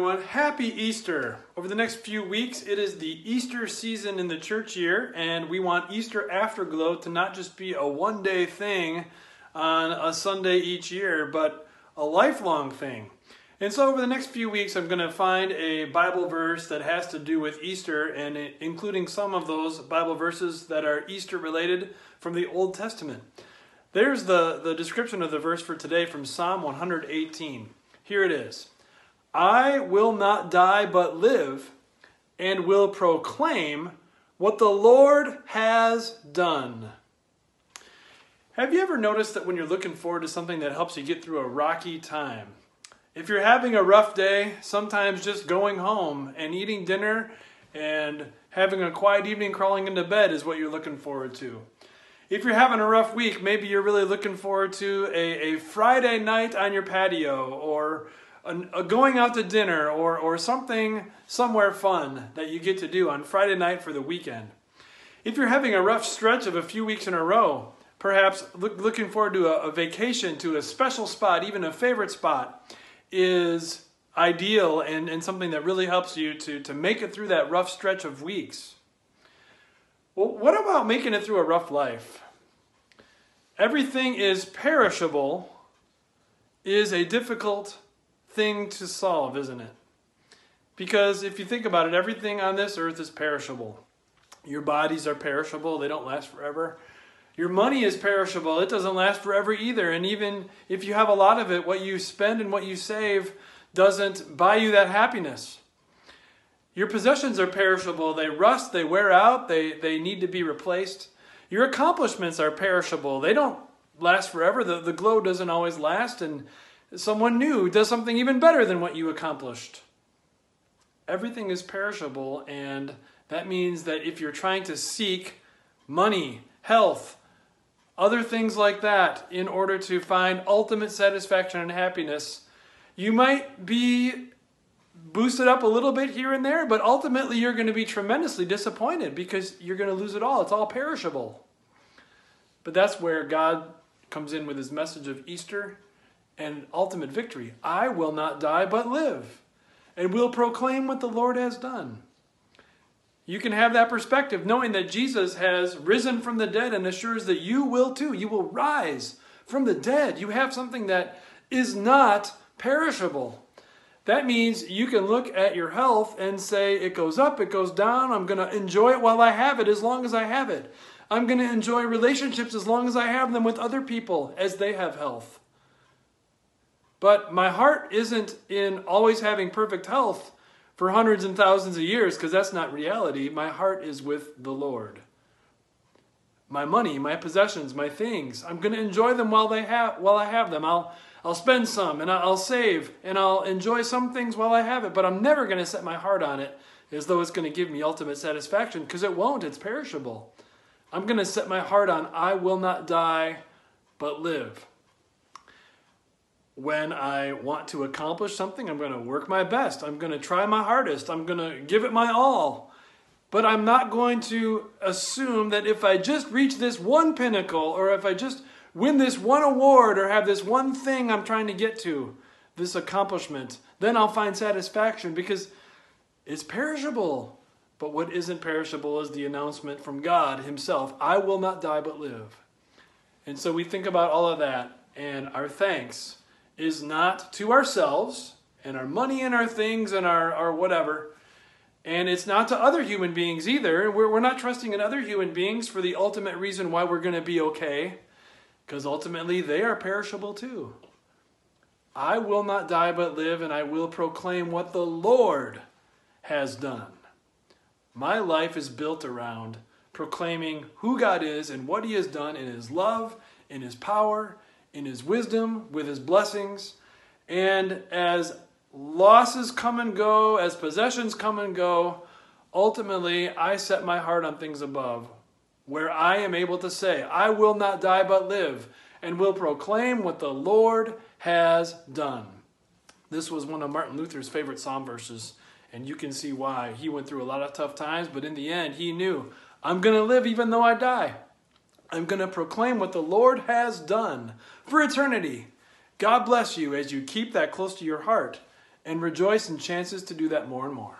everyone. Happy Easter. Over the next few weeks, it is the Easter season in the church year, and we want Easter Afterglow to not just be a one day thing on a Sunday each year, but a lifelong thing. And so, over the next few weeks, I'm going to find a Bible verse that has to do with Easter, and including some of those Bible verses that are Easter related from the Old Testament. There's the, the description of the verse for today from Psalm 118. Here it is. I will not die but live, and will proclaim what the Lord has done. Have you ever noticed that when you're looking forward to something that helps you get through a rocky time, if you're having a rough day, sometimes just going home and eating dinner and having a quiet evening crawling into bed is what you're looking forward to. If you're having a rough week, maybe you're really looking forward to a, a Friday night on your patio or a, a going out to dinner or, or something somewhere fun that you get to do on Friday night for the weekend. If you're having a rough stretch of a few weeks in a row, perhaps look, looking forward to a, a vacation to a special spot, even a favorite spot, is ideal and, and something that really helps you to, to make it through that rough stretch of weeks. Well, what about making it through a rough life? Everything is perishable is a difficult thing to solve, isn't it? Because if you think about it, everything on this earth is perishable. Your bodies are perishable, they don't last forever. Your money is perishable, it doesn't last forever either. And even if you have a lot of it, what you spend and what you save doesn't buy you that happiness. Your possessions are perishable, they rust, they wear out, they, they need to be replaced. Your accomplishments are perishable, they don't last forever. The, the glow doesn't always last, and someone new does something even better than what you accomplished. Everything is perishable, and that means that if you're trying to seek money, health, other things like that in order to find ultimate satisfaction and happiness, you might be boosted up a little bit here and there, but ultimately you're going to be tremendously disappointed because you're going to lose it all. It's all perishable. But that's where God comes in with his message of Easter and ultimate victory. I will not die but live and will proclaim what the Lord has done. You can have that perspective knowing that Jesus has risen from the dead and assures that you will too. You will rise from the dead. You have something that is not perishable. That means you can look at your health and say, it goes up, it goes down. I'm going to enjoy it while I have it, as long as I have it. I'm going to enjoy relationships as long as I have them with other people as they have health. But my heart isn't in always having perfect health for hundreds and thousands of years because that's not reality. My heart is with the Lord. My money, my possessions, my things, I'm going to enjoy them while they have while I have them. I'll I'll spend some and I'll save and I'll enjoy some things while I have it, but I'm never going to set my heart on it as though it's going to give me ultimate satisfaction because it won't. It's perishable. I'm going to set my heart on I will not die but live when I want to accomplish something, I'm going to work my best. I'm going to try my hardest. I'm going to give it my all. But I'm not going to assume that if I just reach this one pinnacle or if I just win this one award or have this one thing I'm trying to get to, this accomplishment, then I'll find satisfaction because it's perishable. But what isn't perishable is the announcement from God Himself I will not die but live. And so we think about all of that and our thanks is not to ourselves and our money and our things and our, our whatever. And it's not to other human beings either. We're, we're not trusting in other human beings for the ultimate reason why we're going to be okay, because ultimately they are perishable too. I will not die but live, and I will proclaim what the Lord has done. My life is built around proclaiming who God is and what He has done in His love, in His power, in his wisdom, with his blessings. And as losses come and go, as possessions come and go, ultimately I set my heart on things above, where I am able to say, I will not die but live, and will proclaim what the Lord has done. This was one of Martin Luther's favorite psalm verses, and you can see why. He went through a lot of tough times, but in the end, he knew, I'm going to live even though I die. I'm going to proclaim what the Lord has done for eternity. God bless you as you keep that close to your heart and rejoice in chances to do that more and more.